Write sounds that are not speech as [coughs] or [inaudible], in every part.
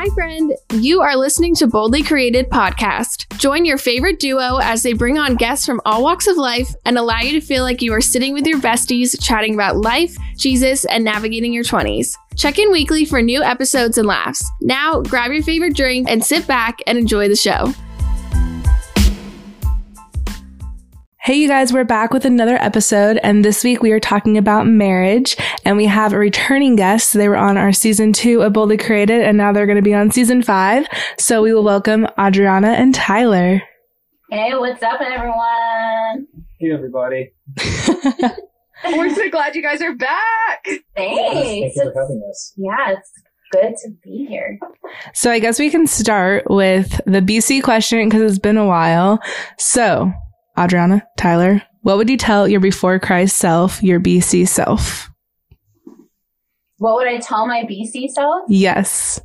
Hi, friend. You are listening to Boldly Created podcast. Join your favorite duo as they bring on guests from all walks of life and allow you to feel like you are sitting with your besties, chatting about life, Jesus, and navigating your 20s. Check in weekly for new episodes and laughs. Now, grab your favorite drink and sit back and enjoy the show. Hey, you guys, we're back with another episode, and this week we are talking about marriage, and we have a returning guest. They were on our season two of Boldly Created, and now they're going to be on season five. So we will welcome Adriana and Tyler. Hey, what's up, everyone? Hey, everybody. [laughs] We're so glad you guys are back. Thanks. Thank you for having us. Yeah, it's good to be here. So I guess we can start with the BC question because it's been a while. So, Adriana, Tyler, what would you tell your before Christ self, your BC self? What would I tell my BC self? Yes.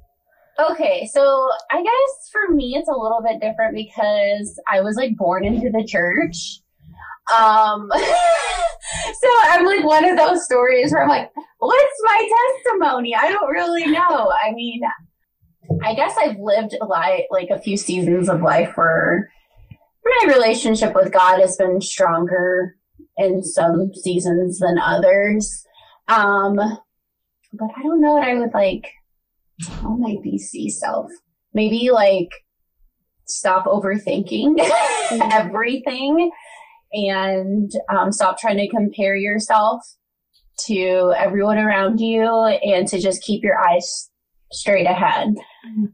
Okay, so I guess for me it's a little bit different because I was like born into the church. Um, [laughs] so I'm like one of those stories where I'm like, what's my testimony? I don't really know. I mean, I guess I've lived a li- like a few seasons of life where my relationship with God has been stronger in some seasons than others. Um, but I don't know what I would like tell my BC self. Maybe like stop overthinking [laughs] everything and um, stop trying to compare yourself to everyone around you and to just keep your eyes straight ahead.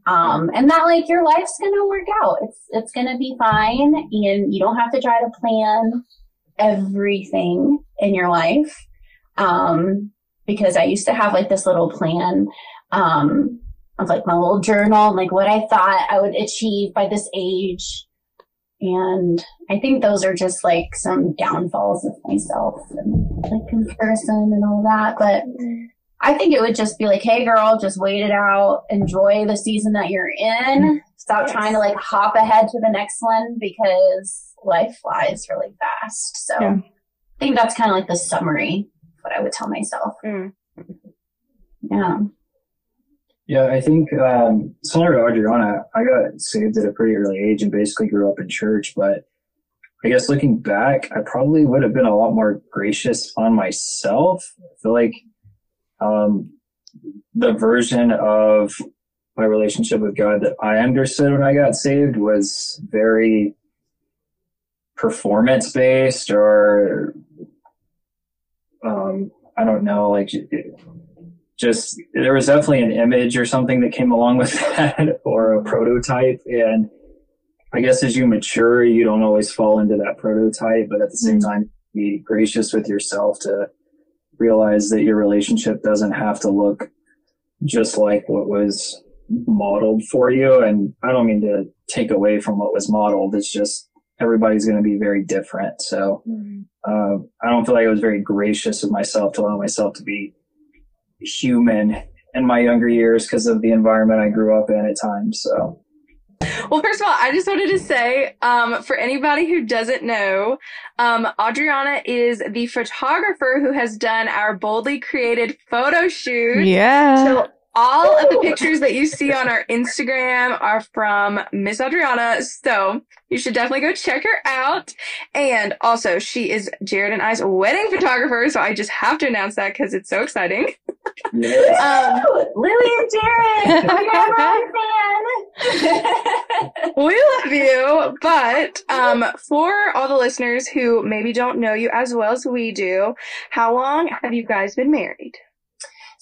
Um, and that like your life's gonna work out. It's it's gonna be fine and you don't have to try to plan everything in your life. Um, because I used to have like this little plan um of like my little journal, and like what I thought I would achieve by this age. And I think those are just like some downfalls of myself and like comparison and all that. But I think it would just be like, hey girl, just wait it out, enjoy the season that you're in. Stop Yes. trying to like hop ahead to the next one because life flies really fast. So Yeah. I think that's kind of like the summary what I would tell myself. Mm. Yeah. Yeah, I think um, similar to Adriana, I got saved at a pretty early age and basically grew up in church. But I guess looking back, I probably would have been a lot more gracious on myself. I feel like um, the version of my relationship with God that I understood when I got saved was very performance based or um, I don't know, like just there was definitely an image or something that came along with [laughs] that or a prototype. And i guess as you mature you don't always fall into that prototype but at the same time be gracious with yourself to realize that your relationship doesn't have to look just like what was modeled for you. And i don't mean to take away from what was modeled. It's just everybody's going to be very different. So uh, I don't feel like I was very gracious with myself to allow myself to be human in my younger years because of the environment I grew up in at times. So Well, first of all, I just wanted to say, um, for anybody who doesn't know, um, Adriana is the photographer who has done our boldly created photo shoot. Yeah. So all of the pictures that you see on our Instagram are from Miss Adriana. So you should definitely go check her out. And also she is Jared and I's wedding photographer. So I just have to announce that because it's so exciting. [laughs] yeah, Um, Lily and Jared, [laughs] I'm your fan. [laughs] we love you, but um, for all the listeners who maybe don't know you as well as we do, how long have you guys been married?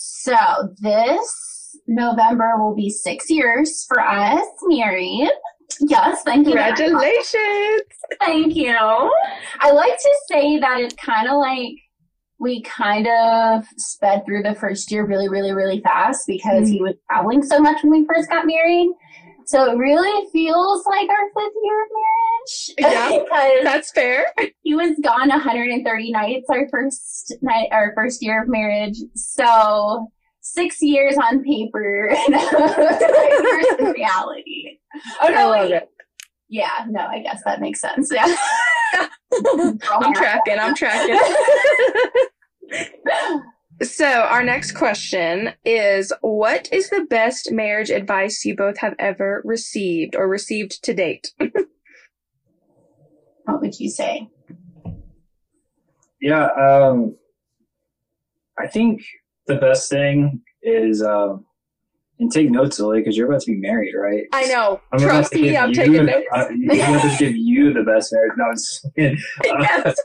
so this November will be six years for us married. Yes, thank you. Congratulations! Thank you. I like to say that it's kind of like we kind of sped through the first year really, really, really fast because he mm. was traveling so much when we first got married. So it really feels like our fifth year of marriage. Yeah. [laughs] because That's fair. he was gone 130 nights our first night, our first year of marriage. So six years on paper, [laughs] in [laughs] reality. Oh no, I love it. Yeah, no, I guess that makes sense. Yeah. [laughs] I'm tracking. I'm tracking. [laughs] So, our next question is What is the best marriage advice you both have ever received or received to date? [laughs] What would you say? Yeah, um, I think the best thing is, um, and take notes, Lily, because you're about to be married, right? I know. I'm Trust me, I'm you- taking notes. Uh, I'm going to give you the best marriage. No, I'm just kidding. [laughs] yes.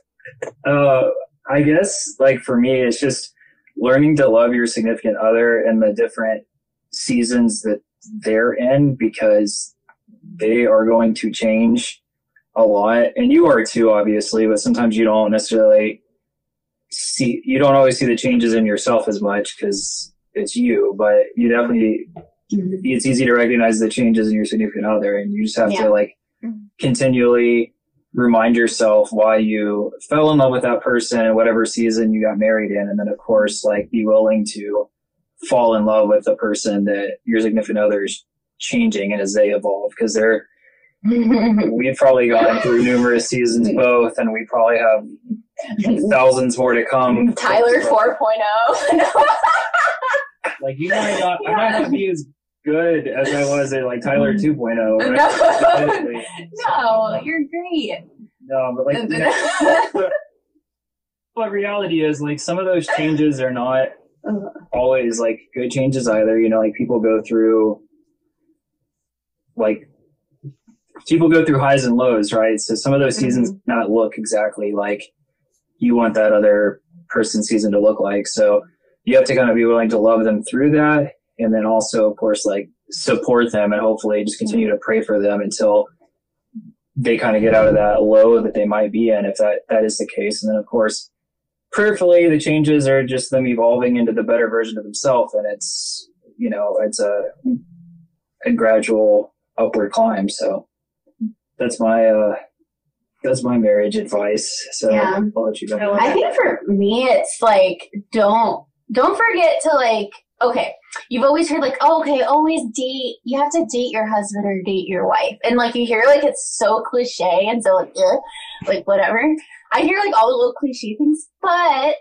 Uh, I guess, like for me, it's just learning to love your significant other and the different seasons that they're in because they are going to change a lot, and you are too, obviously. But sometimes you don't necessarily see, you don't always see the changes in yourself as much because it's you. But you definitely, mm-hmm. it's easy to recognize the changes in your significant other, and you just have Yeah. to like mm-hmm. continually remind yourself why you fell in love with that person in whatever season you got married in and then of course like be willing to fall in love with the person that your significant other is changing and as they evolve because they're [laughs] we've probably gone through numerous seasons mm-hmm. both and we probably have thousands more to come Tyler oh. 4.0. [laughs] like you might not i might not be as good as i was at like tyler mm-hmm. 2.0 no. right? Admittedly. no, you're great. no but like [laughs] but, but reality is like some of those changes are not always like good changes either you know like people go through like people go through highs and lows right so some of those mm-hmm. seasons not look exactly like you want that other person's season to look like so you have to kind of be willing to love them through that and then also of course like support them and hopefully just continue to pray for them until they kind of get out of that low that they might be in if that that is the case. And then of course prayerfully the changes are just them evolving into the better version of themselves. And it's you know it's a a gradual upward climb. So that's my uh that's my marriage advice. So Yeah. i'll let you go. I think for me, it's like don't don't forget to like. Okay, you've always heard like, oh, okay, always date. You have to date your husband or date your wife, and like you hear like it's so cliche and so like, ugh, like whatever. I hear like all the little cliche things, but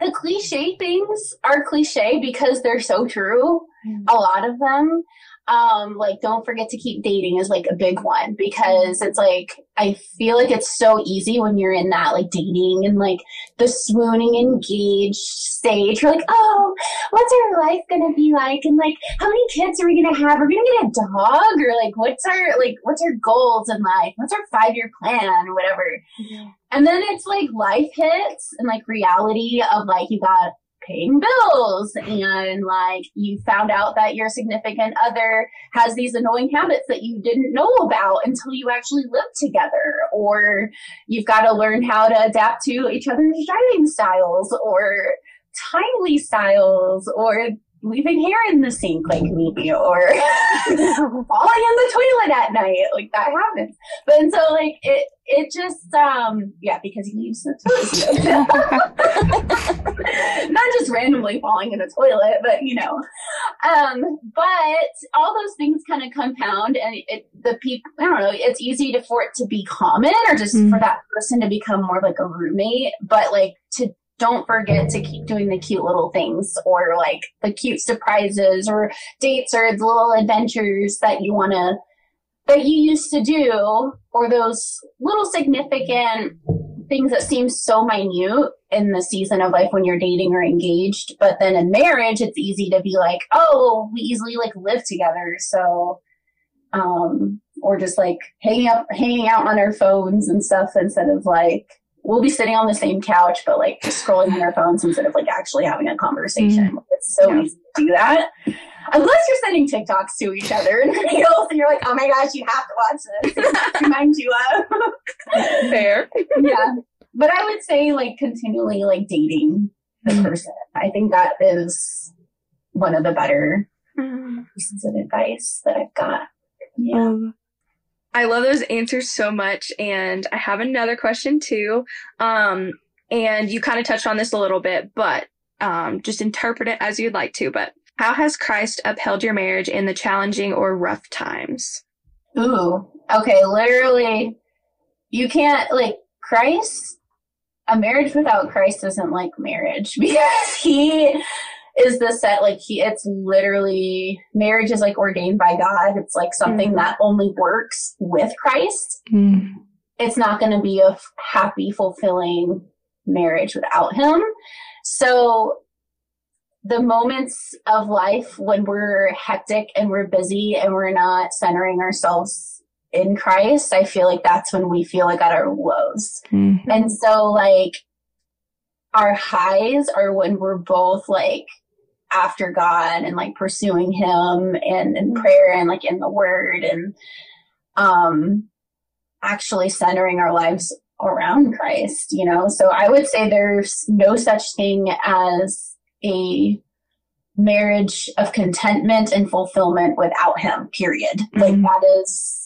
the cliche things are cliche because they're so true. Mm-hmm. A lot of them. Um, like don't forget to keep dating is like a big one because it's like I feel like it's so easy when you're in that like dating and like the swooning engaged stage. You're like, oh, what's our life gonna be like? And like, how many kids are we gonna have? Are we gonna get a dog? Or like, what's our like, what's our goals in life? What's our five year plan or whatever? And then it's like life hits and like reality of like you got paying bills. And like you found out that your significant other has these annoying habits that you didn't know about until you actually live together. Or you've got to learn how to adapt to each other's driving styles or timely styles or leaving hair in the sink like me or [laughs] falling in the toilet at night like that happens. But and so like it it just um yeah because you use the toilet. [laughs] Not just randomly falling in a toilet but you know. Um but all those things kind of compound and it the people i don't know it's easy to for it to be common or just Mm. for that person to become more like a roommate but like to don't forget to keep doing the cute little things or like the cute surprises or dates or the little adventures that you want to that you used to do or those little significant things that seem so minute in the season of life when you're dating or engaged but then in marriage it's easy to be like oh we easily like live together. So um or just like hanging up hanging out on our phones and stuff instead of like we'll be sitting on the same couch but like just scrolling on our phones instead of like actually having a conversation. It's so Yeah. easy to do that. Unless you're sending tiktoks to each other and [laughs] videos and you're like oh my gosh you have to watch this. Remind you of Fair. yeah. But i would say like continually like dating the Mm. person. I think that is one of the better pieces of advice that i've got. Yeah. Um, I love those answers so much. And I have another question too. Um, and you kind of touched on this a little bit, but um, just interpret it as you'd like to. But how has Christ upheld your marriage in the challenging or rough times? Ooh, okay, literally, you can't, like, Christ a marriage without Christ isn't like marriage [laughs] because he is the set like he it's literally marriage is like ordained by God. It's like something Mhm. that only works with Christ. Mm. It's not going to be a f- happy, fulfilling marriage without him. So the moments of life when we're hectic and we're busy and we're not centering ourselves in Christ, I feel like that's when we feel like at our lows. Mm. And so like our highs are when we're both like after God and like pursuing him and in prayer and like in the word and um actually centering our lives around Christ, you know? So I would say there's no such thing as a marriage of contentment and fulfillment without him, period. Like Mhm. that is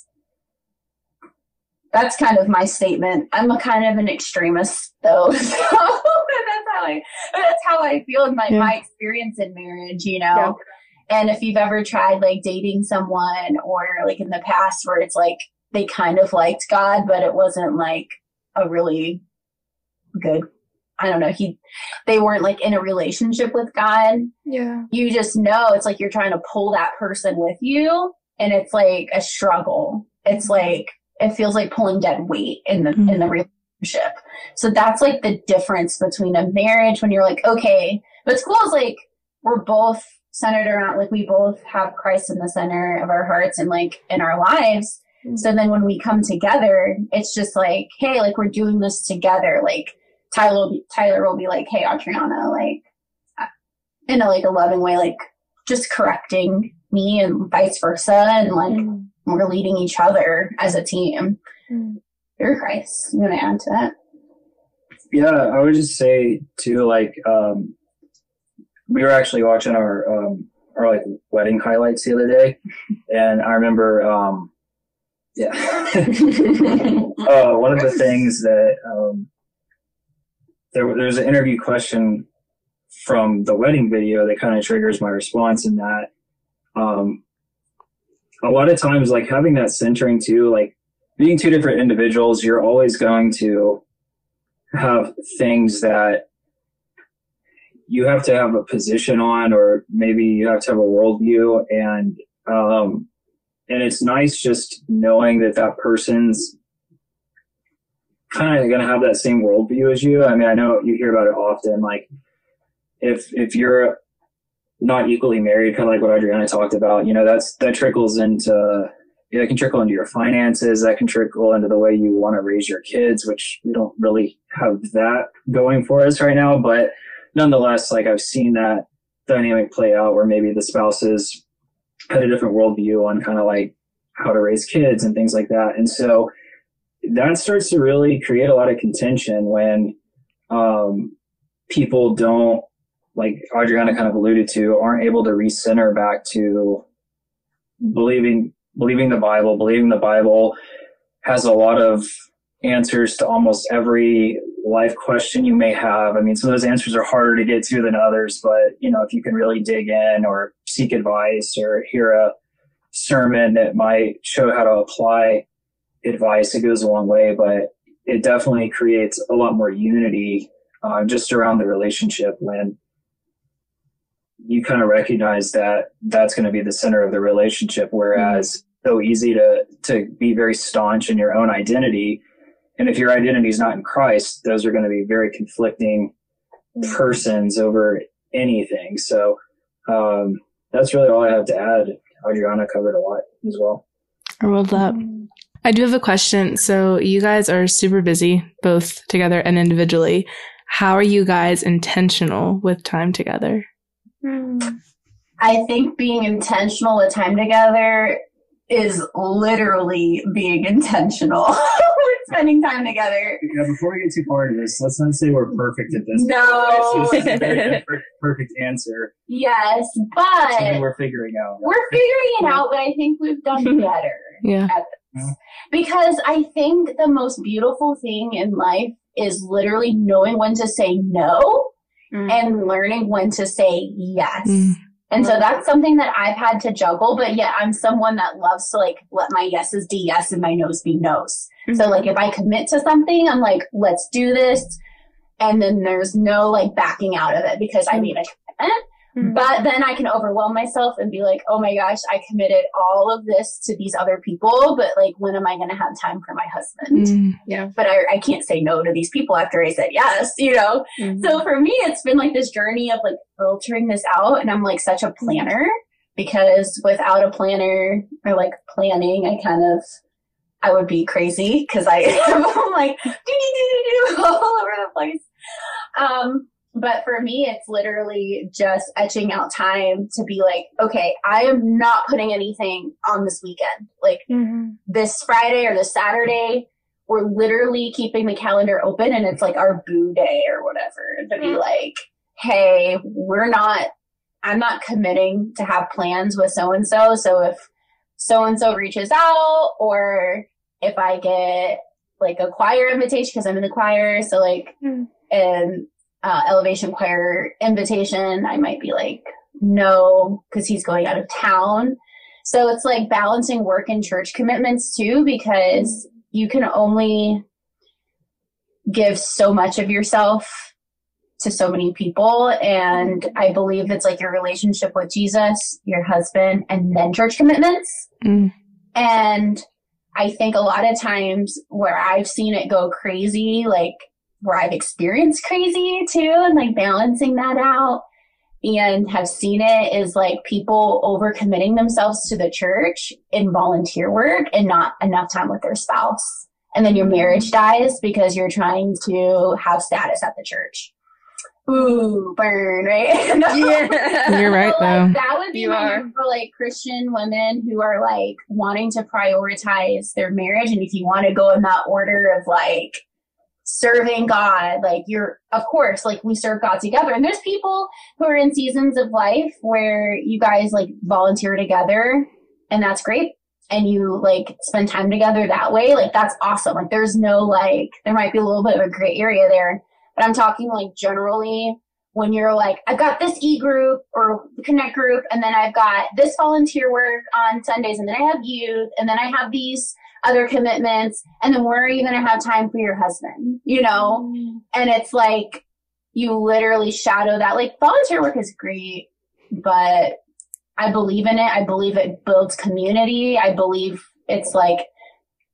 that's kind of my statement. I'm a kind of an extremist though. [laughs] So how I that's how I feel in my, Yeah. my experience in marriage, you know. And if you've ever tried like dating someone or like in the past where it's like they kind of liked God, but it wasn't like a really good I don't know, he they weren't like in a relationship with God Yeah. you just know it's like you're trying to pull that person with you and it's like a struggle it's like it feels like pulling dead weight in the Mhm. in the relationship so that's like the difference between a marriage when you're like okay but it's cool is like we're both centered around like we both have christ in the center of our hearts and like in our lives so then when we come together it's just like hey like we're doing this together like tyler will be, tyler will be like hey adriana like in a like a loving way, like just correcting me and vice versa, and like Mm. we're leading each other as a team. Mm. You're Christ. You want to add to that? Yeah, I would just say too, like, um, we were actually watching our um, our like wedding highlights the other day, and I remember, um, yeah, [laughs] uh, one of the things that um, there was an interview question from the wedding video that kind of triggers my response in that um, a lot of times like having that centering too like being two different individuals you're always going to have things that you have to have a position on or maybe you have to have a worldview. And um and it's nice just knowing that that person's kind of going to have that same worldview as you. I mean i know you hear about it often like if if you're not equally married kind of like what adriana talked about you know that's that trickles into that can trickle into your finances. That can trickle into the way you want to raise your kids, which we don't really have that going for us right now. But nonetheless, like I've seen that dynamic play out where maybe the spouses had a different worldview on kind of like how to raise kids and things like that. And so that starts to really create a lot of contention when um, people don't, like Adriana kind of alluded to, aren't able to recenter back to believing believing the Bible, believing the Bible has a lot of answers to almost every life question you may have. I mean, some of those answers are harder to get to than others, but you know, if you can really dig in or seek advice or hear a sermon that might show how to apply advice, it goes a long way, but it definitely creates a lot more unity uh, just around the relationship when you kind of recognize that that's going to be the center of the relationship whereas so easy to to be very staunch in your own identity and if your identity is not in christ those are going to be very conflicting persons over anything so um, that's really all i have to add adriana covered a lot as well I love that. I do have a question. So you guys are super busy, both together and individually. How are you guys intentional with time together? Mm. I think being intentional with time together is literally being intentional [laughs] with spending time together. yeah before we get too far into this let's not say we're perfect at this No. This is a very perfect answer Yes, but we're figuring out we're figuring it out, but I think we've done [laughs] better. Yeah. at this. Because I think the most beautiful thing in life is literally knowing when to say no Mm. and learning when to say yes. Mm. And so that's something that I've had to juggle, but yet I'm someone that loves to like let my yeses be yes and my no's be no's. So mm-hmm. like if I commit to something, I'm like, let's do this. and then there's no like backing out of it because I mm-hmm. made a commitment. Mhm. But then I can overwhelm myself and be like, oh my gosh, I committed all of this to these other people, but like, when am I going to have time for my husband? Mm. Yeah. But I, I can't say no to these people after I said yes, you know? Mhm. So for me, it's been like this journey of like filtering this out. And I'm like such a planner because without a planner or like planning, I kind of, I would be crazy because I [laughs] am like do, do, do, do, do, [laughs] all over the place. Um, but for me, it's literally just etching out time to be like, okay, I am not putting anything on this weekend. Like Mhm. this Friday or this Saturday, we're literally keeping the calendar open and it's like our boo day or whatever to be Mm. like, hey, we're not, I'm not committing to have plans with so and so. So if so and so reaches out or if I get like a choir invitation because I'm in the choir, so like Mm. an uh, elevation choir invitation, I might be like, no, because he's going out of town. So it's like balancing work and church commitments too, because you can only give so much of yourself to so many people. And I believe it's like your relationship with Jesus, your husband, and then church commitments. Mm. And I think a lot of times where I've seen it go crazy, like where I've experienced crazy too, and like balancing that out and have seen it is like people overcommitting themselves to the church in volunteer work and not enough time with their spouse. And then your mm-hmm. marriage dies because you're trying to have status at the church. Ooh, burn, right? [laughs] Yeah. You're right, So, like, though. that would be You are. for like Christian women who are like wanting to prioritize their marriage. And if you want to go in that order of like serving God, like you're, of course, like we serve God together. And there's people who are in seasons of life where you guys like volunteer together and that's great. And you like spend time together that way. Like that's awesome. Like there's no like, there might be a little bit of a gray area there, but I'm talking like generally when you're like, I've got this e group or connect group, and then I've got this volunteer work on Sundays, and then I have youth, and then I have these other commitments, and then where are you going to have time for your husband? You know? Mm-hmm. And it's like, you literally shadow that. Like, volunteer work is great, but I believe in it. I believe it builds community. I believe it's like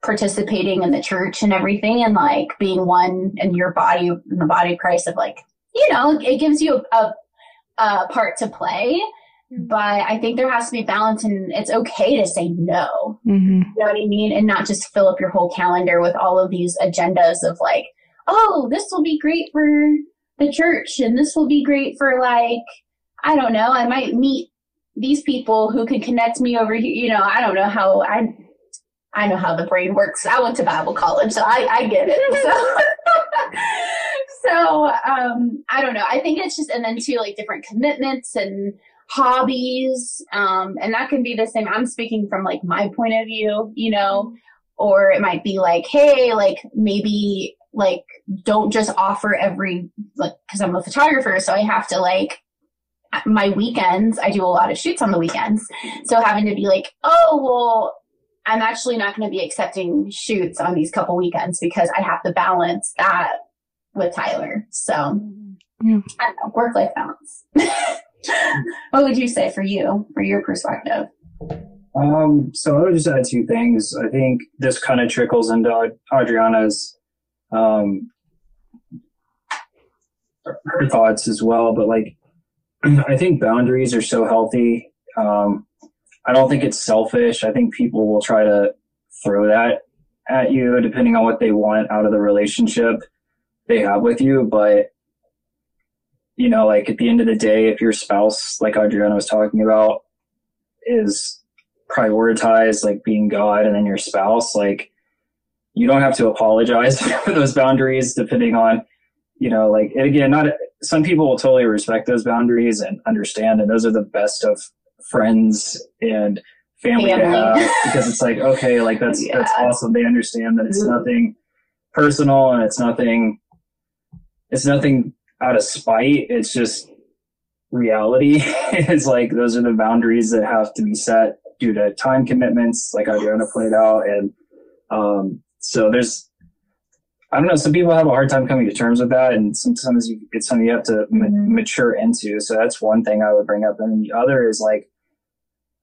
participating in the church and everything, and like being one in your body, in the body of Christ, of like, you know, it gives you a, a, a part to play. But I think there has to be balance, and it's okay to say no. hmm You know what I mean? And not just fill up your whole calendar with all of these agendas of like, oh, this will be great for the church, and this will be great for like, I don't know, I might meet these people who could connect me over here. You know, I don't know how I. I know how the brain works. I went to Bible college, so I, I get it. So, [laughs] so um, I don't know. I think it's just, and then too, like different commitments and hobbies, um, and that can be the same. I'm speaking from like my point of view, you know, or it might be like, hey, like maybe like don't just offer every like because I'm a photographer, so I have to like my weekends. I do a lot of shoots on the weekends, so having to be like, oh well. I'm actually not going to be accepting shoots on these couple weekends because I have to balance that with Tyler. So, Yeah. I don't know, work life balance. [laughs] what would you say for you, for your perspective? Um, so I would just add two things. I think this kind of trickles into Ad- Adriana's um, her thoughts as well. But like, [clears throat] I think boundaries are so healthy. Um, I don't think it's selfish. I think people will try to throw that at you depending on what they want out of the relationship they have with you. But you know, like at the end of the day, if your spouse, like Adriana was talking about, is prioritized like being God and then your spouse, like you don't have to apologize [laughs] for those boundaries depending on, you know, like, and again, not some people will totally respect those boundaries and understand, and those are the best of friends and family, to have because it's like, okay, like that's, [laughs] that's awesome. They understand that it's Mhm. nothing personal and it's nothing, it's nothing out of spite. It's just reality. [laughs] it's like those are the boundaries that have to be set due to time commitments, like Adriana pointed out. And um, so there's, I don't know. Some people have a hard time coming to terms with that, and sometimes you, it's something you have to ma- Mhm. mature into. So that's one thing I would bring up. And the other is like,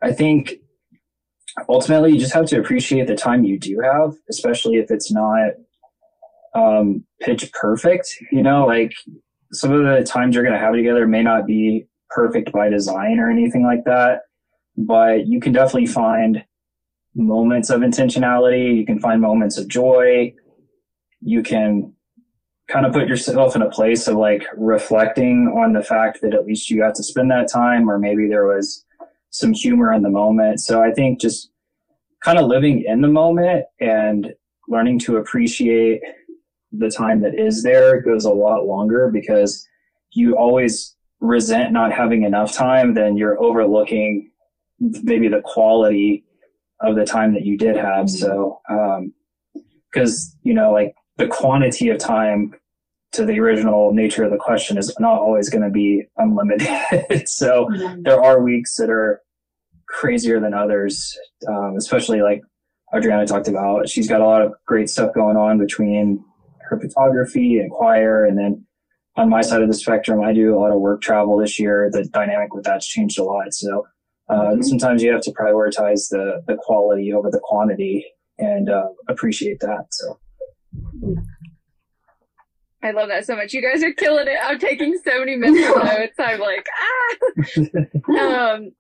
I think ultimately you just have to appreciate the time you do have, especially if it's not um, pitch perfect. You know, like some of the times you're going to have together may not be perfect by design or anything like that, but you can definitely find moments of intentionality. You can find moments of joy. You can kind of put yourself in a place of like reflecting on the fact that at least you got to spend that time, or maybe there was some humor in the moment. So I think just kind of living in the moment and learning to appreciate the time that is there goes a lot longer because you always resent not having enough time, then you're overlooking maybe the quality of the time that you did have. So, um, cause, you know, like the quantity of time to the original nature of the question is not always going to be unlimited. [laughs] so there are weeks that are crazier than others, um, especially like Adriana talked about. She's got a lot of great stuff going on between photography and choir. And then on my side of the spectrum, I do a lot of work travel this year. The dynamic with that's changed a lot. So uh, sometimes you have to prioritize the, the quality over the quantity and uh, appreciate that. So I love that so much. You guys are killing it. I'm taking so many mental [laughs] notes. I'm like, ah. [laughs] um,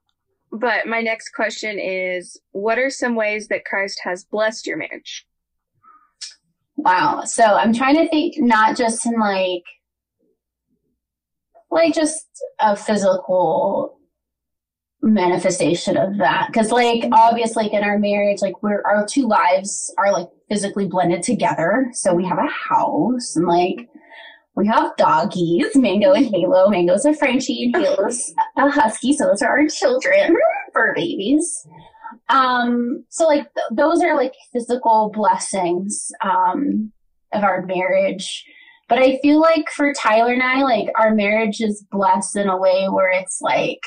but my next question is, what are some ways that Christ has blessed your marriage? Wow. So I'm trying to think not just in like like just a physical manifestation of that. Because like mm-hmm. obviously like in our marriage like we're our two lives are like physically blended together. So we have a house and like we have doggies mango and halo. Mango's a frenchie and [laughs] halo's a husky. So those are our children. Fur babies um so like th- those are like physical blessings um of our marriage. But i feel like for tyler and i like our marriage is blessed in a way where it's like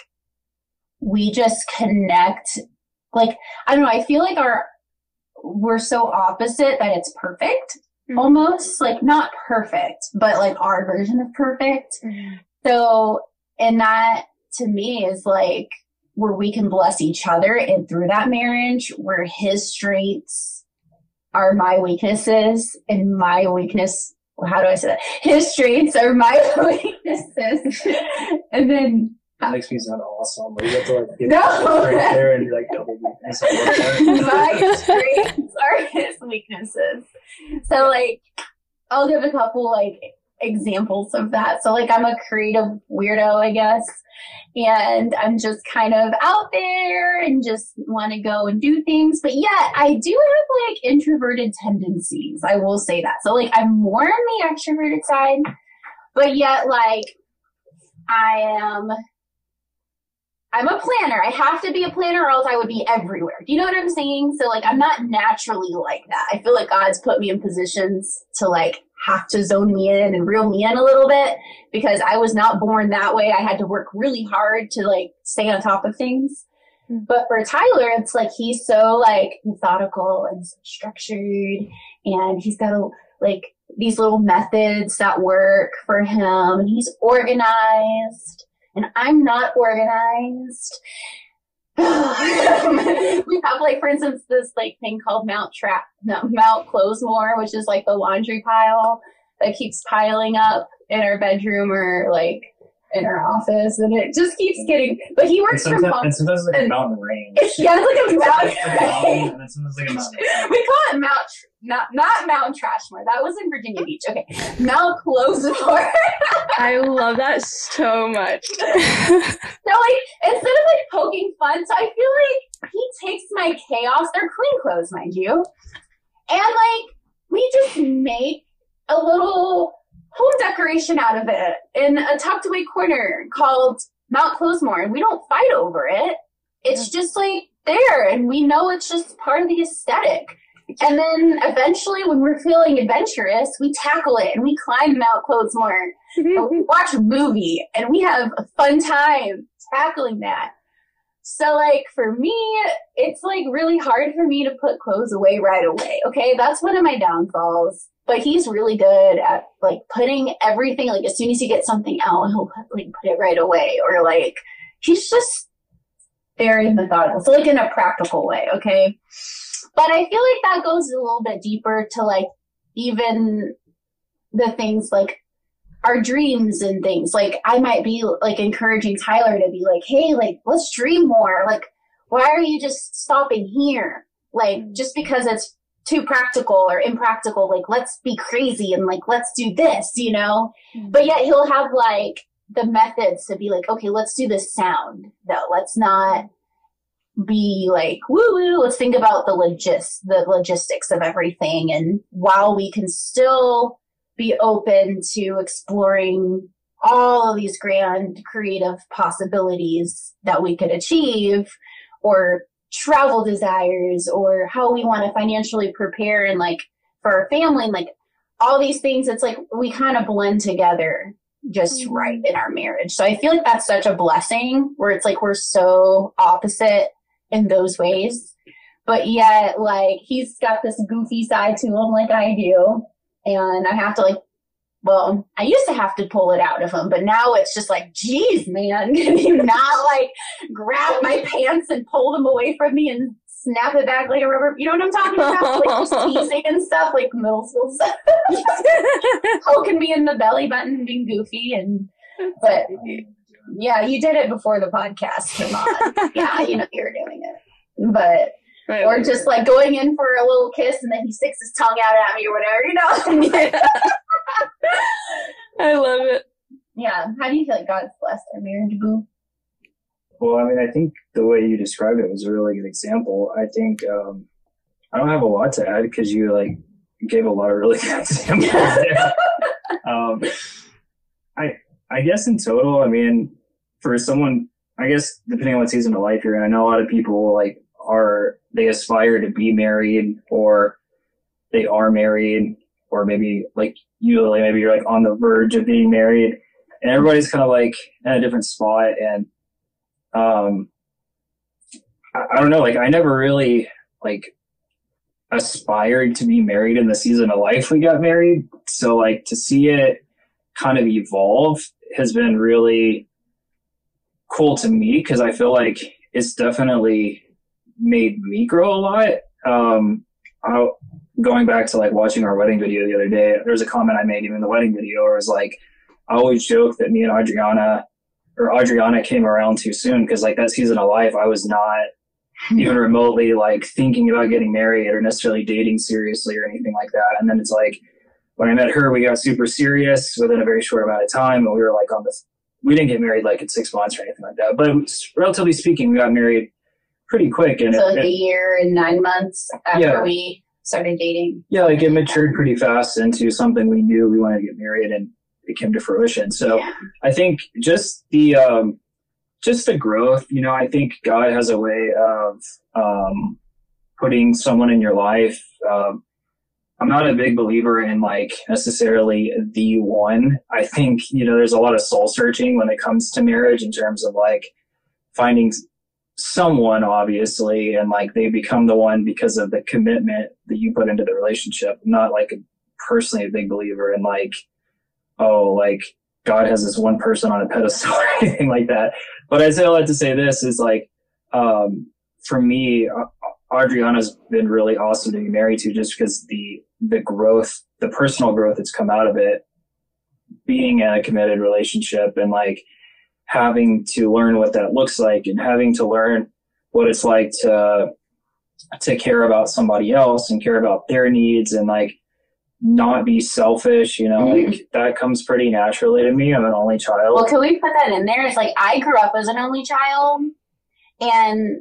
we just connect like i don't know i feel like our we're so opposite that it's perfect Mhm. almost like not perfect but like our version of perfect. So, and that to me is like where we can bless each other and through that marriage, where his strengths are my weaknesses and my weakness. How do I say that? His strengths are my [laughs] weaknesses. and then, that makes me sound awesome. Like, you have to like get No. right there and like double weakness. [laughs] my strengths are his weaknesses. So like I'll give a couple like examples of that. So like I'm a creative weirdo, I guess. And I'm just kind of out there and just want to go and do things. But yet I do have like introverted tendencies. I will say that. So like I'm more on the extroverted side, but yet like I am I'm a planner. I have to be a planner or else I would be everywhere. Do you know what I'm saying? So like I'm not naturally like that. I feel like God's put me in positions to like have to zone me in and reel me in a little bit because I was not born that way. I had to work really hard to like stay on top of things. Hmm. But for Tyler, it's like he's so like methodical and structured and he's got a, like these little methods that work for him and he's organized and I'm not organized. [laughs] we have like, for instance, this like thing called Mount Trap, no, Mount Clothesmore, which is like the laundry pile that keeps piling up in our bedroom or like in our office, and it just keeps getting. But he works from home. and sometimes it's like a mountain range. It's, yeah, it's like a mountain. and then sometimes like a mountain. we call it Mount, not not Mount Trashmore. That was in Virginia Beach. Okay, Mount Clothesmore. [laughs] I love that so much. [laughs] So like instead of like poking fun, so I feel like he takes my chaos. They're clean clothes, mind you, and like we just make a little home decoration out of it in a tucked away corner called Mount Clothesmore, and we don't fight over it. It's just like there, and we know it's just part of the aesthetic. And then eventually, when we're feeling adventurous, we tackle it and we climb Mount Clothesmore [laughs] we watch a movie and we have a fun time tackling that. So like for me, it's like really hard for me to put clothes away right away. Okay, that's one of my downfalls. But he's really good at like putting everything like as soon as he gets something out, he'll put, like put it right away or like he's just very methodical. So like in a practical way, okay? But I feel like that goes a little bit deeper to like even the things like our dreams and things. Like I might be like encouraging Tyler to be like, hey, like let's dream more. Like, why are you just stopping here? Like just because it's too practical or impractical, like let's be crazy and like let's do this, you know? Mm-hmm. But yet he'll have like the methods to be like, okay, let's do this sound though. Let's not be like woo woo. Let's think about the logis the logistics of everything. And while we can still be open to exploring all of these grand creative possibilities that we could achieve or travel desires or how we want to financially prepare and like for our family and like all these things it's like we kind of blend together just mm-hmm. right in our marriage. So i feel like that's such a blessing where it's like we're so opposite in those ways. But yet like he's got this goofy side to him like i do and I have to like, well, I used to have to pull it out of him, but now it's just like, geez, man, [laughs] can you not like grab my pants and pull them away from me and snap it back like a rubber? You know what I'm talking about? Like [laughs] just teasing and stuff, like middle school stuff. [laughs] Poking me in the belly button and being goofy and, but yeah, you did it before the podcast came on. yeah, you know, you're doing it, but Right, or right, just like going in for a little kiss and then he sticks his tongue out at me or whatever, you know? [laughs] [laughs] I love it. Yeah. How do you feel like God's blessed our marriage, boo? Well, I mean, I think the way you described it was a really good example. I think um, I don't have a lot to add because you like gave a lot of really [laughs] good examples there. um, I I guess in total, I mean, for someone, I guess depending on what season of life you're in, I know a lot of people like are they aspire to be married or they are married or maybe like you like maybe you're like on the verge of being married. And everybody's kind of like in a different spot and um I, I don't know like I never really like aspired to be married in the season of life we got married. So like to see it kind of evolve has been really cool to me because I feel like it's definitely made me grow a lot. Um, I, going back to like watching our wedding video the other day, there's a comment I made even in the wedding video where it was like, I always joke that me and Adriana or Adriana came around too soon because like that season of life, I was not even [laughs] remotely like thinking about getting married or necessarily dating seriously or anything like that. And then it's like when I met her, we got super serious within a very short amount of time, and we were like on this. We didn't get married like in six months or anything like that, but relatively speaking, we got married pretty quick. And so it, like a year and nine months after yeah. we started dating. Yeah, like it matured pretty fast into something we knew we wanted to get married and it came to fruition. So yeah. I think just the um, just the growth, you know, I think God has a way of um, putting someone in your life. Um, I'm not a big believer in like necessarily the one. I think, you know, there's a lot of soul searching when it comes to marriage in terms of like finding someone obviously and like they become the one because of the commitment that you put into the relationship. I'm not like personally a big believer in like oh like god has this one person on a [laughs] pedestal or anything like that. But i say all that to say this is like um for me adriana's been really awesome to be married to just because the the growth the personal growth that's come out of it being in a committed relationship and like having to learn what that looks like and having to learn what it's like to to care about somebody else and care about their needs and like not be selfish, you know, mm-hmm. like that comes pretty naturally to me. I'm an only child. Well, can we put that in there? It's like I grew up as an only child and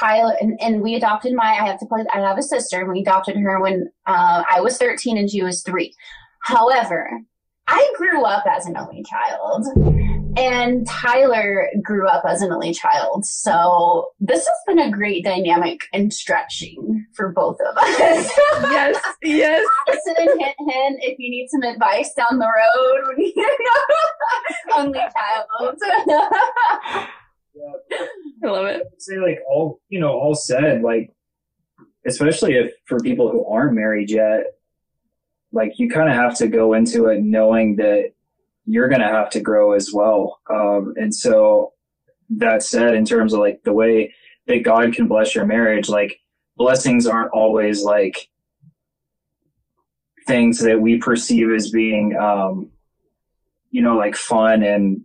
Tyler and, and we adopted my I have to play I have a sister and we adopted her when uh, I was 13 and she was 3. However, I grew up as an only child and Tyler grew up as an only child. So this has been a great dynamic and stretching for both of us. [laughs] yes, yes. Addison and hint, hint, if you need some advice down the road, [laughs] only child. I love it. I'd say like all you know, all said, like especially if for people who aren't married yet, like you kind of have to go into it knowing that you're going to have to grow as well. Um, and so that said, in terms of like the way that God can bless your marriage, like blessings aren't always like things that we perceive as being, um, you know, like fun and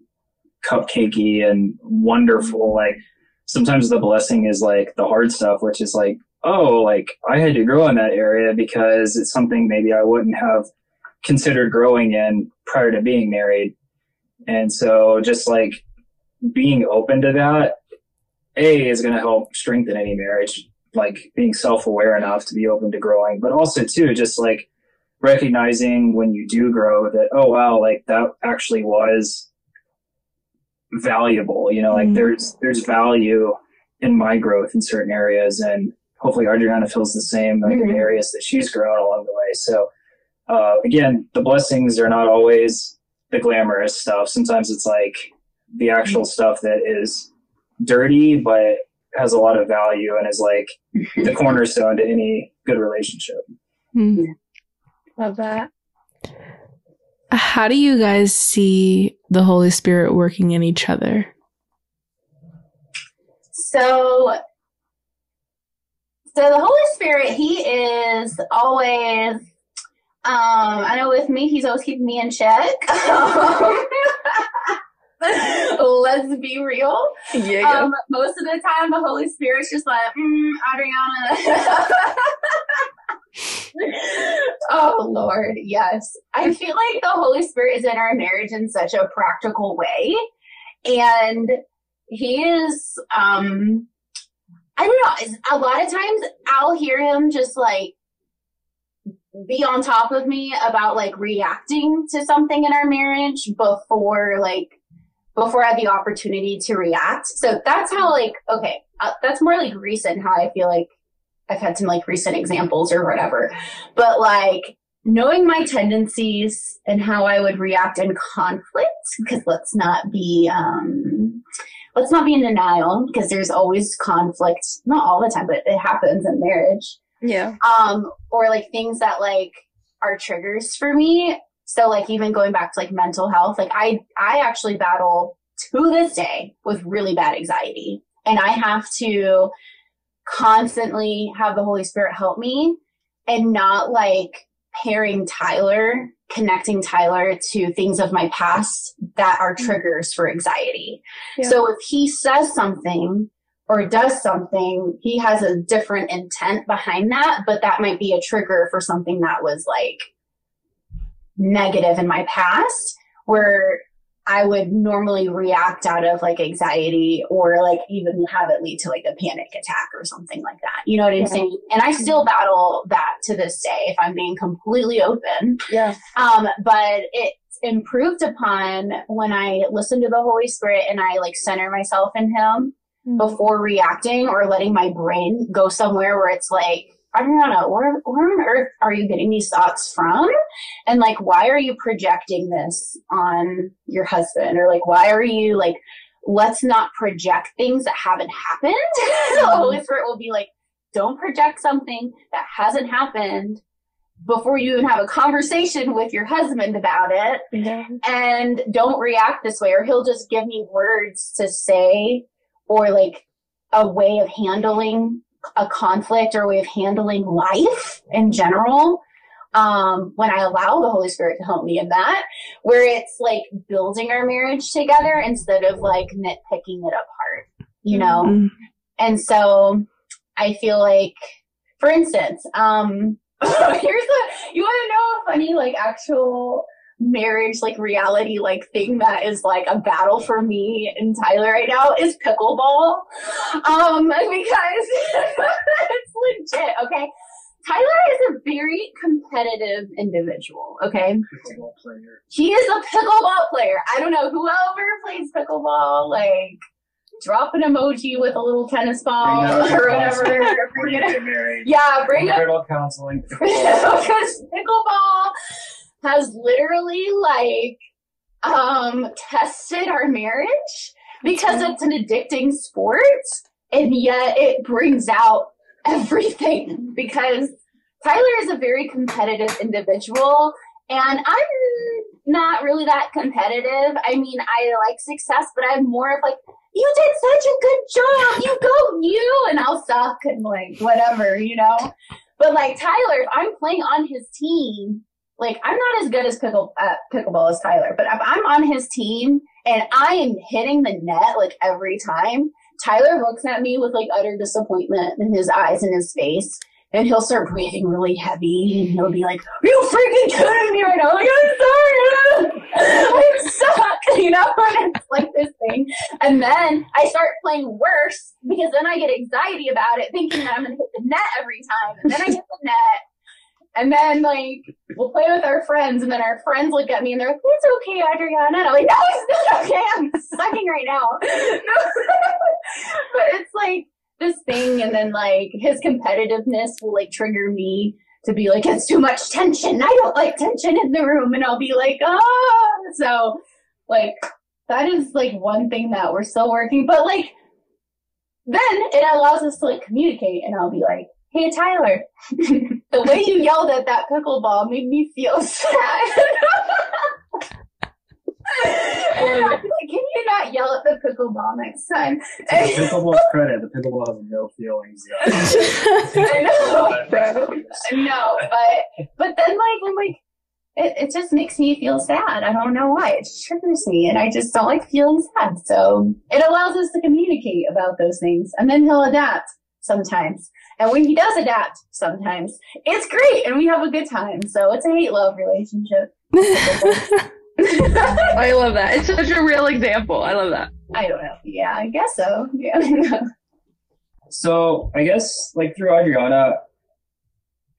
cupcakey and wonderful. Like sometimes the blessing is like the hard stuff, which is like, oh, like I had to grow in that area because it's something maybe I wouldn't have considered growing in prior to being married. And so just like being open to that, A is going to help strengthen any marriage, like being self aware enough to be open to growing, but also too, just like recognizing when you do grow that, oh wow, like that actually was valuable, you know, like Mhm. there's, there's value in my growth in certain areas and hopefully Adriana feels the same like in Mhm. the areas that she's grown along the way. So uh, again, the blessings are not always the glamorous stuff. Sometimes it's like the actual stuff that is dirty, but has a lot of value and is like the [laughs] cornerstone to any good relationship. Hmm. Love that. How do you guys see the Holy Spirit working in each other? So, so the Holy Spirit, He is always. Um, I know with me, He's always keeping me in check. [laughs] Let's be real. Yeah. Um, most of the time, the Holy Spirit's just like, mm, Adriana. [laughs] oh Lord, yes. I feel like the Holy Spirit is in our marriage in such a practical way, and He is. Um, I don't know. A lot of times, I'll hear Him just like be on top of me about like reacting to something in our marriage before like before I had the opportunity to react. So that's how like okay, uh, that's more like recent how I feel like I've had some like recent examples or whatever. But like knowing my tendencies and how I would react in conflict because let's not be um let's not be in denial because there's always conflict, not all the time, but it happens in marriage yeah. um or like things that like are triggers for me so like even going back to like mental health like i i actually battle to this day with really bad anxiety and i have to constantly have the holy spirit help me and not like pairing tyler connecting tyler to things of my past that are triggers for anxiety Yeah. so if he says something or does something, he has a different intent behind that, but that might be a trigger for something that was like negative in my past where I would normally react out of like anxiety or like even have it lead to like a panic attack or something like that. You know what I'm Yeah. saying? And I still battle that to this day if I'm being completely open. Yeah. Um, but it's improved upon when I listen to the Holy Spirit and I like center myself in Him Mm-hmm. before reacting or letting my brain go somewhere where it's like, I don't know, where, where on earth are you getting these thoughts from? And like, why are you projecting this on your husband? Or like, why are you like, let's not project things that haven't happened? the Holy Spirit will be like, don't project something that hasn't happened before you even have a conversation with your husband about it Yeah. and don't react this way or he'll just give me words to say or like a way of handling a conflict or a way of handling life in general um when i allow the holy spirit to help me in that where it's like building our marriage together instead of like nitpicking it apart you know Mm. and so I feel like, for instance, um, [coughs] here's a, you want to know a funny, like, actual marriage, like, reality, like, thing that is, like, a battle for me and Tyler right now is pickleball. Um, [laughs] because [laughs] it's legit, okay? Tyler is a very competitive individual, okay? Pickleball player. He is a pickleball player. I don't know whoever plays pickleball, like drop an emoji with a little tennis ball or whatever. Bring [laughs] Bring it- it to marriage. yeah, bring up Marital counseling. because pickleball has literally like um tested our marriage because it's an addicting sport and yet it brings out [laughs] everything because Tyler is a very competitive individual and I'm not really that competitive. I mean, I like success, but I'm more of like, you did such a good job. You go, you, and I'll suck and like whatever, you know. But like Tyler, if I'm playing on his team, like I'm not as good as pickle uh, pickleball as Tyler, but if I'm on his team and I am hitting the net like every time, Tyler looks at me with like utter disappointment in his eyes and his face and he'll start breathing really heavy and he'll be like, Are you freaking kidding me right now? Like, I'm sorry. [laughs] I suck. [laughs] You know, and [laughs] it's like this thing. And then I start playing worse because then I get anxiety about it, thinking that I'm gonna hit the net every time. And then I hit the net. And then like we'll play with our friends, and then our friends look at me and they're like, "It's okay, Adriana." And I'm like, "No, it's not okay. I'm sucking right now." [laughs] but it's like this thing and then like his competitiveness will like trigger me to be like it's too much tension i don't like tension in the room and i'll be like ah so like that is like one thing that we're still working but like then it allows us to like communicate and i'll be like hey tyler [laughs] the way you yelled at that pickleball made me feel [laughs] sad like, can you not yell at the pickleball next time? To the pickleball's credit, the pickleball has no feelings. [laughs] I know, bro. I but but then like I'm like it, it just makes me feel sad. I don't know why. It just triggers me and I just don't like feeling sad. So it allows us to communicate about those things and then he'll adapt sometimes. And when he does adapt sometimes, it's great and we have a good time. So it's a hate love relationship. [laughs] I love that. It's such a real example. I love that. I don't know. Yeah, I guess so. Yeah. [laughs] so I guess like through Adriana,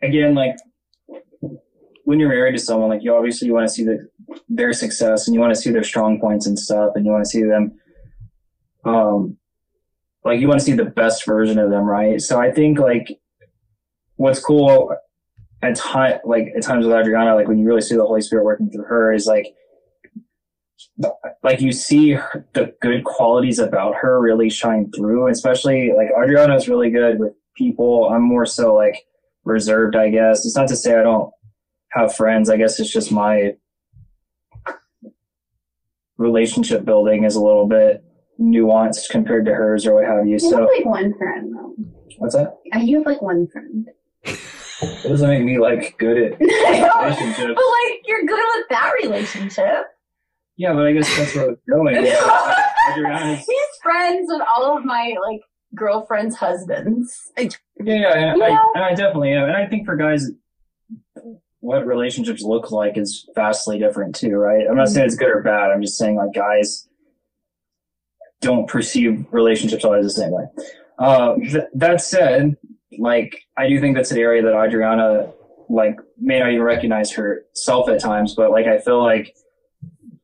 again, like when you're married to someone, like you obviously you want to see the, their success and you want to see their strong points and stuff, and you want to see them, um, like you want to see the best version of them, right? So I think like what's cool at time, like at times with Adriana, like when you really see the Holy Spirit working through her, is like like you see the good qualities about her really shine through, especially like Adriana is really good with people. I'm more so like reserved, I guess. It's not to say I don't have friends. I guess it's just my relationship building is a little bit nuanced compared to hers or what have you. You so have like one friend though. what's that? Uh, You have like one friend. It doesn't make me like good at [laughs] relationships. but like you're good with that relationship. Yeah, but I guess that's where it's going. [laughs] Adriana's [laughs] He's friends with all of my like girlfriends' husbands. Yeah, yeah, and I, and I definitely am. And I think for guys, what relationships look like is vastly different too, right? I'm not saying it's good or bad. I'm just saying like guys don't perceive relationships always the same way. Uh, th- that said, like I do think that's an area that Adriana like may not even recognize herself at times, but like I feel like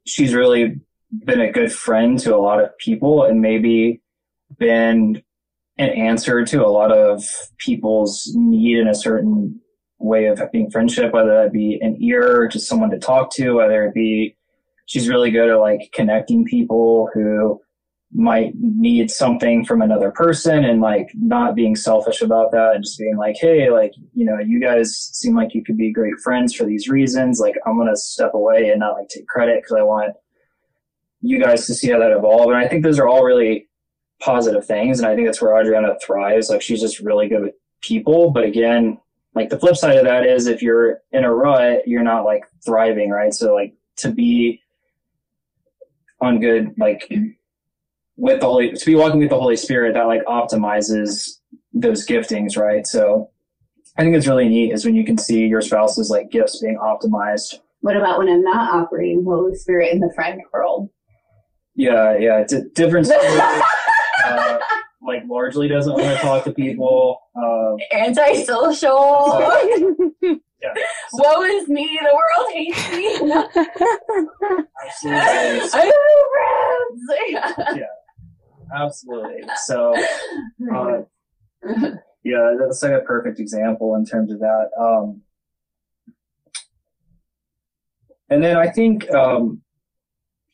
she's really been a good friend to a lot of people and maybe been an answer to a lot of people's need in a certain way of being friendship, whether that be an ear, just someone to talk to, whether it be she's really good at like connecting people who might need something from another person and like not being selfish about that and just being like, hey, like, you know, you guys seem like you could be great friends for these reasons. Like, I'm to step away and not like take credit because I want you guys to see how that evolve. And I think those are all really positive things. And I think that's where Adriana thrives. Like, she's just really good with people. But again, like the flip side of that is if you're in a rut, you're not like thriving, right? So like to be on good, like with the Holy, to be walking with the Holy Spirit, that like optimizes those giftings, right? So I think it's really neat is when you can see your spouse's like gifts being optimized. What about when I'm not operating Holy Spirit in the friend world? Yeah, yeah, it's a different story. uh, like largely doesn't want to talk to people. Um, Antisocial. yeah, Woe is me. The world hates me. [laughs] absolutely, I have no friends. [laughs] absolutely. So uh, yeah, that's like a perfect example in terms of that. Um, and then I think, um,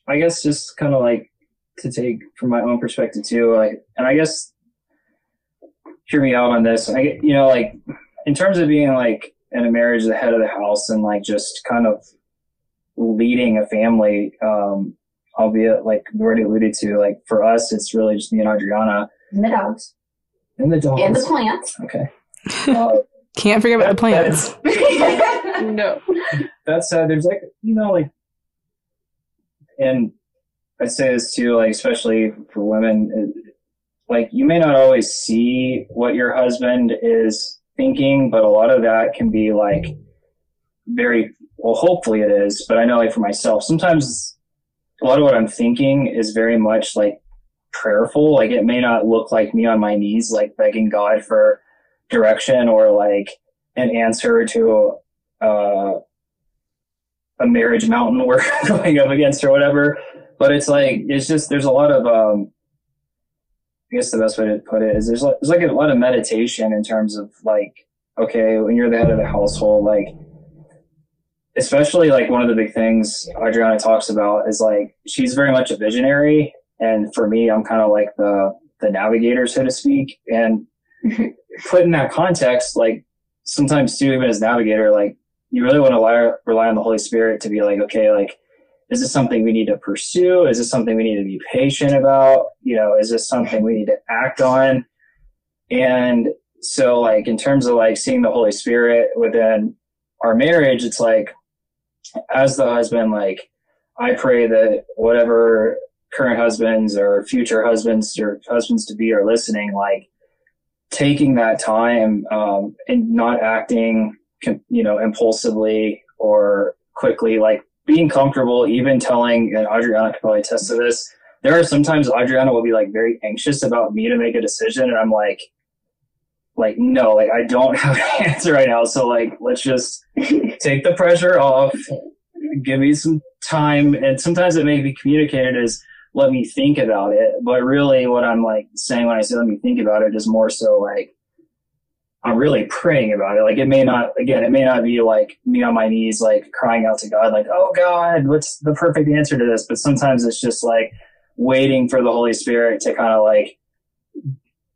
I guess just kind of like to take from my own perspective too. Like, and I guess hear me out on this. I, you know, like in terms of being like in a marriage, the head of the house, and like just kind of leading a family. Um, albeit like we already alluded to, like for us, it's really just me and Adriana And the dogs. and the dogs. And the plants. Okay. Uh, [laughs] Can't forget about the plants. [laughs] No. that said, there's like you know like, and I say this too, like especially for women, like you may not always see what your husband is thinking, but a lot of that can be like very well. Hopefully it is, but I know like for myself, sometimes a lot of what I'm thinking is very much like prayerful. Like it may not look like me on my knees, like begging God for direction or like an answer to uh, a marriage mountain [laughs] we're going up against or whatever. But it's like it's just there's a lot of um, I guess the best way to put it is there's like, there's like a lot of meditation in terms of like okay when you're the head of the household like especially like one of the big things Adriana talks about is like she's very much a visionary and for me I'm kind of like the the navigator so to speak and [laughs] put in that context like sometimes too even as navigator like you really want to rely, rely on the Holy Spirit to be like, okay, like, is this something we need to pursue? Is this something we need to be patient about? You know, is this something we need to act on? And so, like, in terms of like seeing the Holy Spirit within our marriage, it's like, as the husband, like, I pray that whatever current husbands or future husbands or husbands to be are listening, like, taking that time um, and not acting you know, impulsively or quickly, like being comfortable, even telling, and Adriana could probably attest to this. There are sometimes Adriana will be like very anxious about me to make a decision, and I'm like, like no, like I don't [laughs] have an answer right now. So like, let's just take the pressure off. Give me some time, and sometimes it may be communicated as let me think about it, but really, what I'm like saying when I say let me think about it is more so like I'm really praying about it. Like it may not, again, it may not be like me on my knees, like crying out to God, like, oh God, what's the perfect answer to this? But sometimes it's just like waiting for the Holy Spirit to kind of like,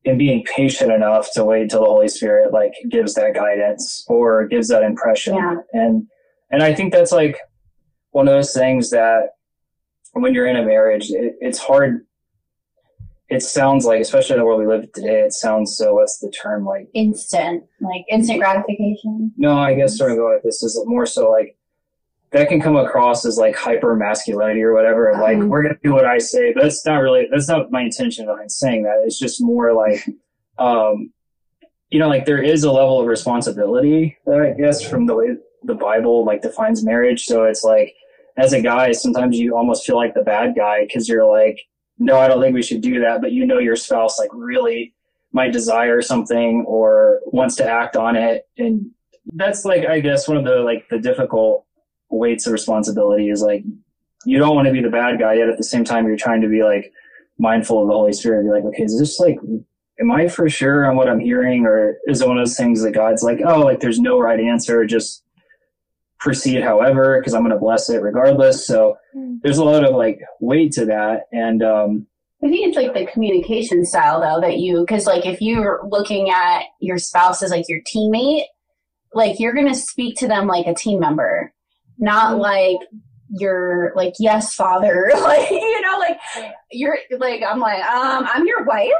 and being patient enough to wait till the Holy Spirit like gives that guidance or gives that impression. Yeah. And, and I think that's like one of those things that when you're in a marriage, it, it's hard it sounds like, especially in the world we live today, it sounds so. What's the term like? Instant, like instant gratification. No, I guess sort of go like this is more so like that can come across as like hyper masculinity or whatever. And like we're gonna do what I say, but that's not really that's not my intention behind saying that. It's just more like, [laughs] um, you know, like there is a level of responsibility that I guess from the way the Bible like defines marriage. So it's like as a guy, sometimes you almost feel like the bad guy because you're like no, I don't think we should do that. But you know, your spouse like really might desire something or wants to act on it. And that's like, I guess one of the like the difficult weights of responsibility is like, you don't want to be the bad guy yet at the same time you're trying to be like mindful of the Holy Spirit. And be like, okay, is this like, am I for sure on what I'm hearing? Or is it one of those things that God's like, oh, like there's no right answer. Just proceed however, because I'm going to bless it regardless. So there's a lot of like weight to that. And, um, I think it's like the communication style though that you, because like if you're looking at your spouse as like your teammate, like you're gonna speak to them like a team member, not like your like yes father, [laughs] like you know, like you're like I'm like um I'm your wife.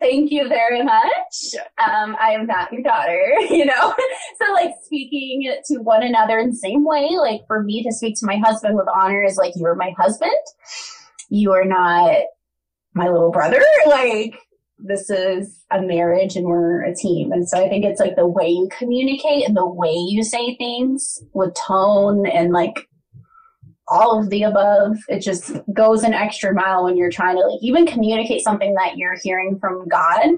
Thank you very much. Um, I am not your daughter, [laughs] you know. [laughs] so like speaking to one another in the same way, like for me to speak to my husband with honor is like you are my husband. You are not my little brother. Like this is a marriage and we're a team. And so I think it's like the way you communicate and the way you say things with tone and like all of the above. It just goes an extra mile when you're trying to like even communicate something that you're hearing from God.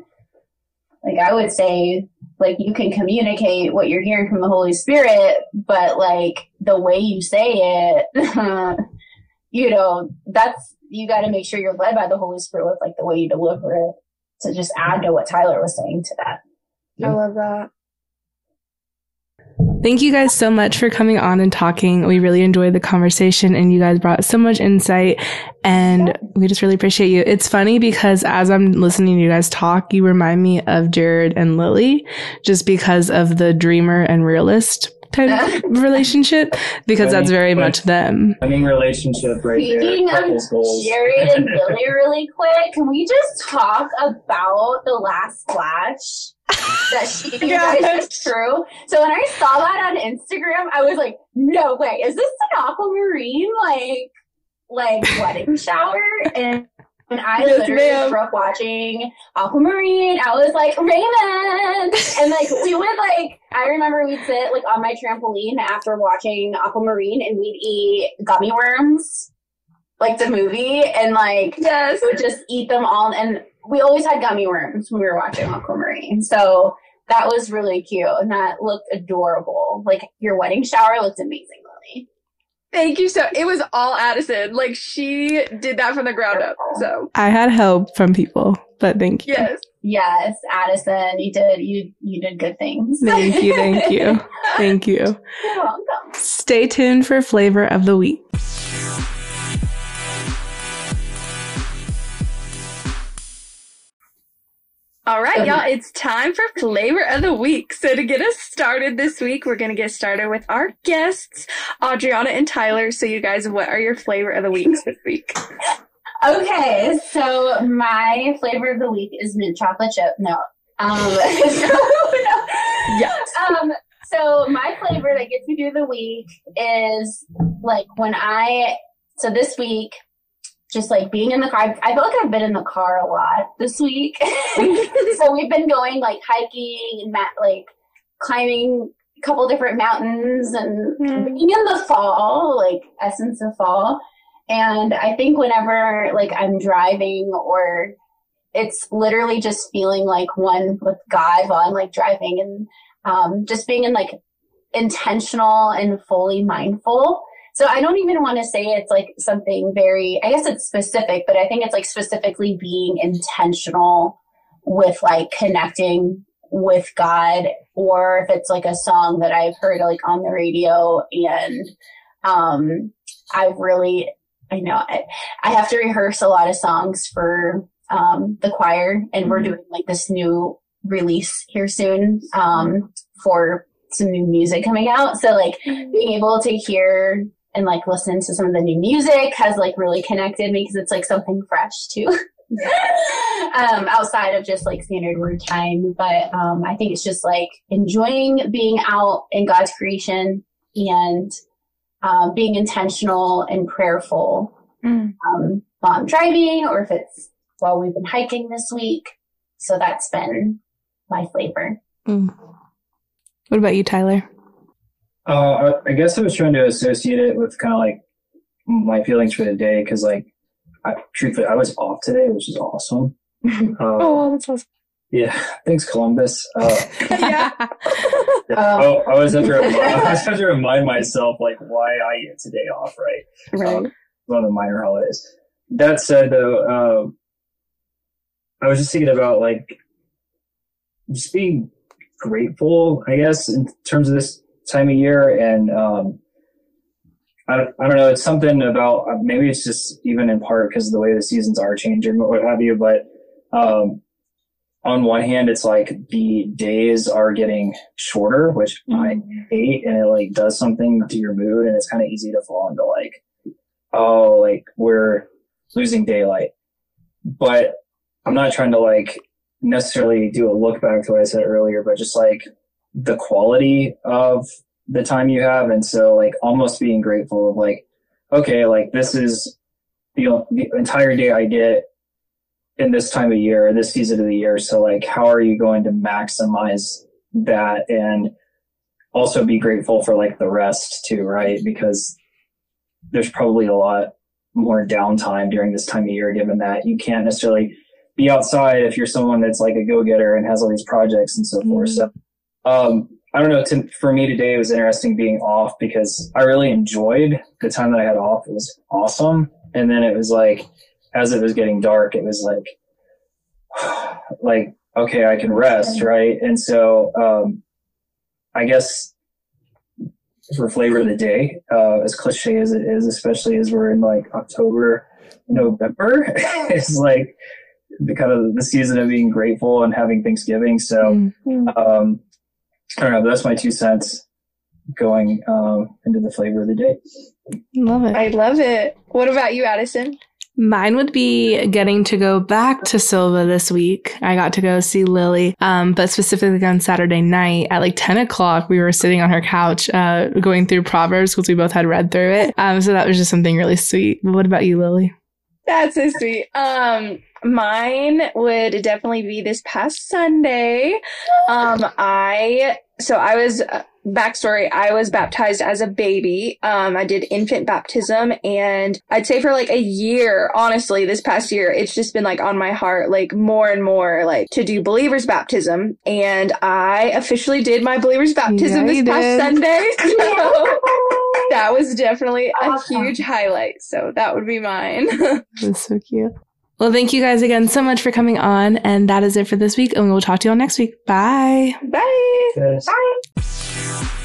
Like I would say, like you can communicate what you're hearing from the Holy Spirit, but like the way you say it, [laughs] you know, that's you got to make sure you're led by the Holy Spirit with like the way you deliver it. To just add to what Tyler was saying to that. I love that. Thank you guys so much for coming on and talking. We really enjoyed the conversation and you guys brought so much insight and we just really appreciate you. It's funny because as I'm listening to you guys talk, you remind me of Jared and Lily just because of the dreamer and realist type of [laughs] relationship because that's very much them. I mean, relationship right Speaking there. of couples goals. Jared and [laughs] Lily, really quick, can we just talk about the last flash that she [laughs] Gosh. guys is true? So when I saw that on Instagram, I was like, no way, is this an aquamarine like like wedding shower? And and I Yes, literally ma'am. grew up watching Aquamarine. I was like, Raymond! And like we would like I remember we'd sit like on my trampoline after watching Aquamarine and we'd eat gummy worms. Like the movie and like Yes. would just eat them all and we always had gummy worms when we were watching Aquamarine. So that was really cute and that looked adorable. Like your wedding shower looked amazing. Thank you so. It was all Addison. Like she did that from the ground up. So I had help from people, but thank you. yes. Yes, Addison, you did you you did good things. Thank you. Thank you. [laughs] Thank you. You're welcome. Stay tuned for flavor of the week. All right, y'all. It's time for flavor of the week. So to get us started this week, we're gonna get started with our guests, Adriana and Tyler. So you guys, what are your flavor of the weeks this [laughs] week? Okay, so my flavor of the week is mint chocolate chip. No. Um, [laughs] so, no. Yes. Um, so my flavor that gets me through the week is like when I, so this week, just like being in the car, I- feel like I've been in the car a lot this week. [laughs] so we've been going like hiking and like climbing a couple different mountains and Mm. being in the fall, like essence of fall. And I think whenever like I'm driving or it's literally just feeling like one with God while I'm like driving and um, just being in like intentional and fully mindful. So I don't even want to say it's like something very, I guess it's specific, but I think it's like specifically being intentional with like connecting with God or if it's like a song that I've heard like on the radio and um I've really I know I, I have to rehearse a lot of songs for um the choir and we're Mhm. doing like this new release here soon um for some new music coming out so like being able to hear and like listen to some of the new music has like really connected me because it's like something fresh too [laughs] um outside of just like standard word time but um i think it's just like enjoying being out in god's creation and um, being intentional and prayerful Mm. um, while i'm driving or if it's while we've been hiking this week so that's been my flavor Mm. What about you, Tyler? Uh, I, I guess I was trying to associate it with kind of like my feelings for the day because, like, I, truthfully, I was off today, which is awesome. [laughs] Uh, Oh, that's awesome. yeah, [laughs] thanks, Columbus. Uh, [laughs] Yeah. Um, oh, I was have to remind, I was have to remind myself like why I get today off, right? Right. Um, one of the minor holidays. That said, though, um, I was just thinking about like just being grateful, I guess, in terms of this time of year, and um, I don't, I don't know. It's something about maybe it's just even in part because of the way the seasons are changing, or what have you. But um, on one hand, it's like the days are getting shorter, which I hate, and it like does something to your mood, and it's kind of easy to fall into like, oh, like we're losing daylight. But I'm not trying to like necessarily do a look back to what I said earlier, but just like the quality of the time you have, and so like almost being grateful of like, okay, like this is the, the entire day I get in this time of year, this season of the year. So like, how are you going to maximize that and also be grateful for like the rest too, right? Because there's probably a lot more downtime during this time of year, given that you can't necessarily be outside if you're someone that's like a go-getter and has all these projects and so forth. So, mm-hmm. Um, I don't know. To, for me today, it was interesting being off because I really enjoyed the time that I had off. It was awesome. And then it was like, as it was getting dark, it was like, [sighs] like, okay, I can rest, right? And so, um, I guess for flavor of the day, uh, as cliche as it is, especially as we're in like October, November, [laughs] is like the kind of the season of being grateful and having Thanksgiving. So, Mm. um, I don't know. but That's my two cents going um, into the flavor of the day. Love it. I love it. What about you, Addison? Mine would be getting to go back to Silva this week. I got to go see Lily, um, but specifically on Saturday night at like 10 o'clock, we were sitting on her couch uh, going through Proverbs because we both had read through it. Um, so that was just something really sweet. But what about you, Lily? That's so sweet. Um, mine would definitely be this past Sunday. Um, I so I was uh, backstory. I was baptized as a baby. Um, I did infant baptism, and I'd say for like a year, honestly, this past year, it's just been like on my heart, like more and more, like to do believers baptism. And I officially did my believers baptism Yeah, this past did. Sunday. [laughs] So [laughs] that was definitely a huge highlight. So that would be mine. [laughs] That's so cute. Well, thank you guys again so much for coming on. And that is it for this week. And we will talk to you all next week. Bye. Bye. Yes. Bye.